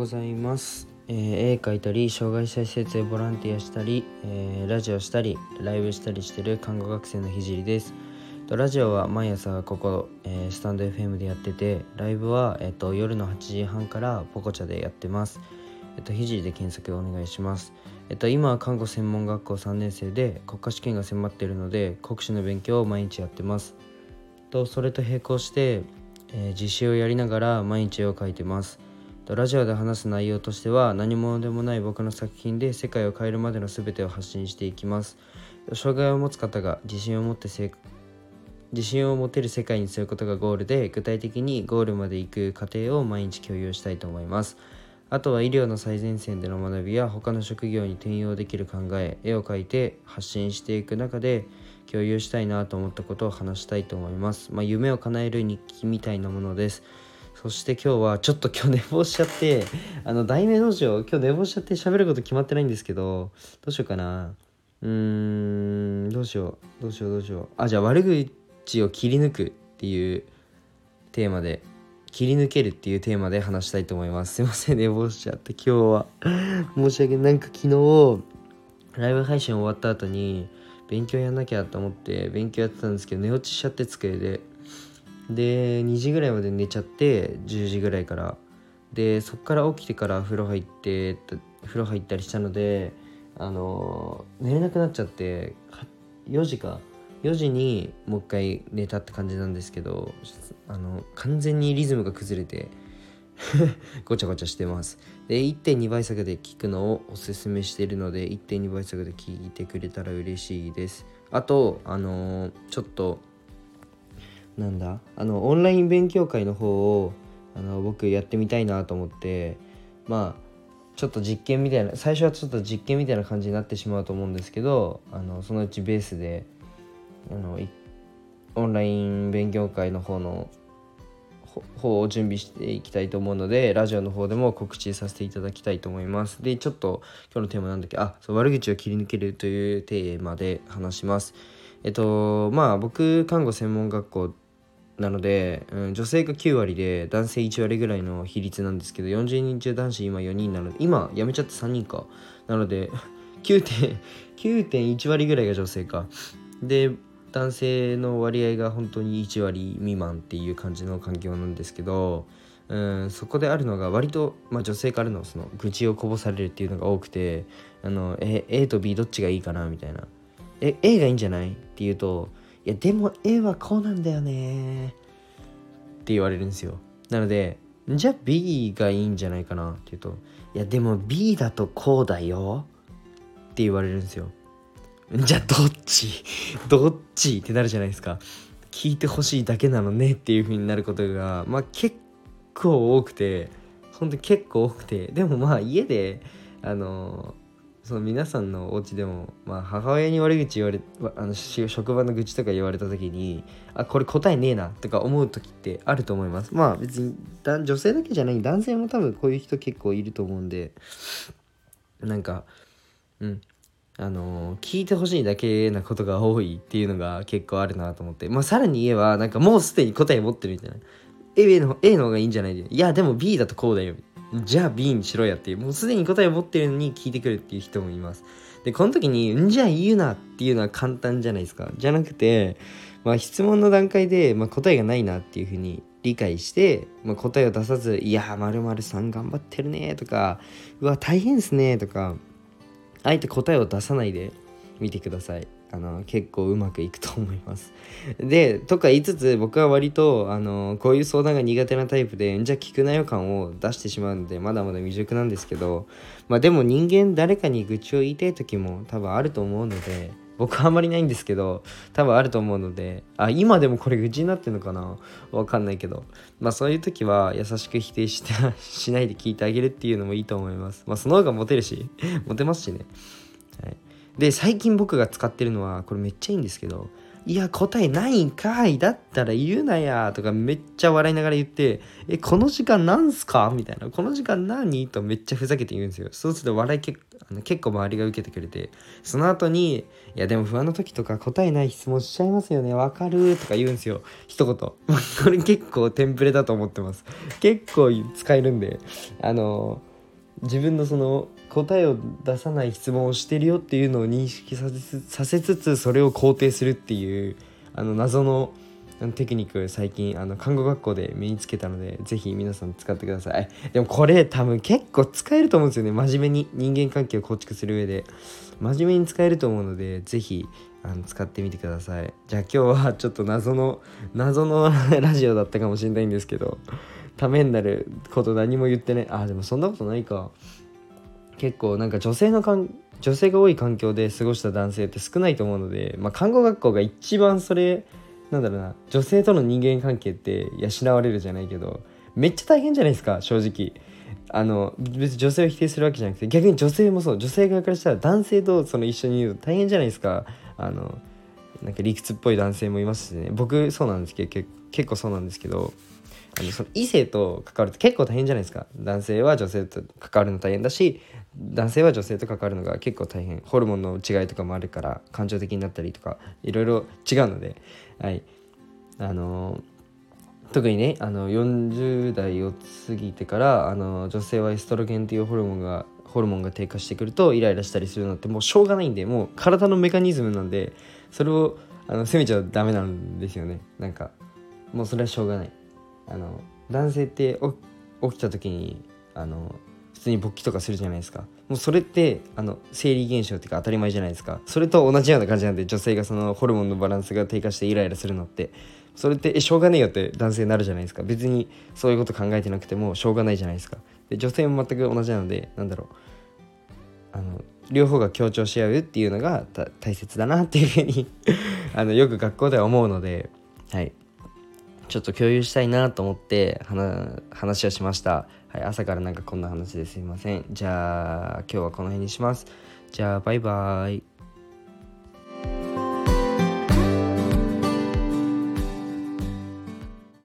ございます、えー絵描いたり障害者施設でボランティアしたり、えーラジオしたりライブしたりしてる看護学生のひじりです。とラジオは毎朝ここ、えースタンド FM でやっててライブは、えっと夜の8時半からポコチャでやってます。えっとひじりで検索お願いします。えっと今は看護専門学校3年生で国家試験が迫っているので国試の勉強を毎日やってます。とそれと並行して、えー実習をやりながら毎日絵を描いてます。ラジオで話す内容としては何者でもない僕の作品で世界を変えるまでの全てを発信していきます。障害を持つ方が自信を持って自信を持てる世界にすることがゴールで具体的にゴールまで行く過程を毎日共有したいと思います。あとは医療の最前線での学びや他の職業に転用できる考え絵を描いて発信していく中で共有したいなと思ったことを話したいと思います、まあ、夢を叶える日記みたいなものです。そして今日はちょっと今日寝坊しちゃって あの題名どうしよう？今日寝坊しちゃって喋ること決まってないんですけどどうしようかな？うーんどうしよう？どうしよう？どうしよう？あじゃあ悪口を切り抜くっていうテーマで切り抜けるっていうテーマで話したいと思います。すいません寝坊しちゃって今日は。申し訳ない。なんか昨日ライブ配信終わった後に勉強やんなきゃと思って勉強やってたんですけど寝落ちしちゃって机で。で2時ぐらいまで寝ちゃって10時ぐらいから。でそっから起きてから風呂入って風呂入ったりしたのであの寝れなくなっちゃって4時か。4時にもう一回寝たって感じなんですけどあの完全にリズムが崩れて ごちゃごちゃしてます。で1.2倍速で聞くのをおすすめしているので1.2倍速で聞いてくれたら嬉しいです。あとあのちょっとなんだ？あのオンライン勉強会の方をあの僕やってみたいなと思ってまあちょっと実験みたいな最初はちょっと実験みたいな感じになってしまうと思うんですけどあのそのうちベースであのオンライン勉強会の方の方を準備していきたいと思うのでラジオの方でも告知させていただきたいと思います。でちょっと今日のテーマなんだっけ？あそう悪口を切り抜けるというテーマで話します。えっとまあ僕看護専門学校なので、うん、女性が9割で男性1割ぐらいの比率なんですけど40人中男子今4人なので今辞めちゃって3人か。なので 9.1割ぐらいが女性か。で男性の割合が本当に1割未満っていう感じの環境なんですけど、うん、そこであるのが割と、まあ、女性からのその愚痴をこぼされるっていうのが多くてあのえ A と B どっちがいいかなみたいな。え A がいいんじゃない？って言うといやでも A はこうなんだよね。って言われるんですよ。なのでじゃあ B がいいんじゃないかなって言うといやでも B だとこうだよ。って言われるんですよ。じゃあどっち？どっち？ってなるじゃないですか。聞いてほしいだけなのね。っていう風になることがまあ結構多くて本当に結構多くて。でもまあ家であのその皆さんのお家でも、まあ、母親に悪口言われあの職場の愚痴とか言われた時にあこれ答えねえなとか思う時ってあると思います。まあ別にだ女性だけじゃない男性も多分こういう人結構いると思うんでなんかうん。あの聞いてほしいだけなことが多いっていうのが結構あるなと思って。まあさらに言えばなんかもうすでに答え持ってるみたいな。A の A の方がいいんじゃない？いやでも B だとこうだよじゃあ B にしろやっていうもうすでに答えを持ってるのに聞いてくるっていう人もいます。でこの時にんじゃあ言うなっていうのは簡単じゃないですか。じゃなくて、まあ、質問の段階で、まあ、答えがないなっていうふうに理解して、まあ、答えを出さず「いやー○○さん頑張ってるね」とか「うわ大変っすね」とかあえて答えを出さないで見てください。あの結構うまくいくと思います。でとか言いつつ僕は割とあのこういう相談が苦手なタイプでじゃあ聞くなよ感を出してしまうのでまだまだ未熟なんですけどまあでも人間誰かに愚痴を言いたい時も多分あると思うので僕はあんまりないんですけど多分あると思うのであ今でもこれ愚痴になってるのかな？わかんないけど。まあそういう時は優しく否定してしないで聞いてあげるっていうのもいいと思います。まあその方がモテるしモテますしね。はい。で最近僕が使ってるのはこれめっちゃいいんですけどいや答えないんかいだったら言うなやとかめっちゃ笑いながら言ってえこの時間なんすか？みたいな。この時間何？とめっちゃふざけて言うんですよ。そうすると笑いけあの結構周りが受けてくれてその後にいやでも不安の時とか答えない質問しちゃいますよね。わかるとか言うんですよ。一言。これ結構テンプレだと思ってます。結構使えるんで。あの自分のその答えを出さない質問をしてるよっていうのを認識させさせつつそれを肯定するっていうあの謎のテクニック最近あの看護学校で身につけたのでぜひ皆さん使ってください。でもこれ多分結構使えると思うんですよね。真面目に人間関係を構築する上で。真面目に使えると思うのでぜひあの使ってみてください。じゃあ今日はちょっと謎の謎のラジオだったかもしれないんですけど。ためになること何も言ってないあでもそんなことないか。結構なんか女性のかん女性が多い環境で過ごした男性って少ないと思うので、まあ、看護学校が一番それなんだろうな女性との人間関係って養われるじゃないけどめっちゃ大変じゃないですか正直。あの別に女性を否定するわけじゃなくて逆に女性もそう。女性側からしたら男性とその一緒にいると大変じゃないですか。あのなんか理屈っぽい男性もいますしね。僕そうなんですけど結構そうなんですけど。あのその異性と関わると結構大変じゃないですか。男性は女性と関わるの大変だし男性は女性と関わるのが結構大変。ホルモンの違いとかもあるから感情的になったりとかいろいろ違うので。はい。あの特にねあの40代を過ぎてからあの女性はエストロゲンっていうホルモンがホルモンが低下してくるとイライラしたりするのってもうしょうがないんでもう体のメカニズムなんでそれをあの責めちゃダメなんですよね。なんかもうそれはしょうがない。あの男性って起きた時にあの普通に勃起とかするじゃないですか。もうそれってあの生理現象っていうか当たり前じゃないですか。それと同じような感じなんで女性がそのホルモンのバランスが低下してイライラするのって。それってえしょうがねえよって男性になるじゃないですか。別にそういうこと考えてなくてもしょうがないじゃないですか。で女性も全く同じなのでなんだろう。あの両方が強調し合うっていうのが大切だなっていうふうに あのよく学校では思うのではい。ちょっと共有したいなと思って話をしました、はい、朝からなんかこんな話ですいません。じゃあ今日はこの辺にします。じゃあバイバーイ。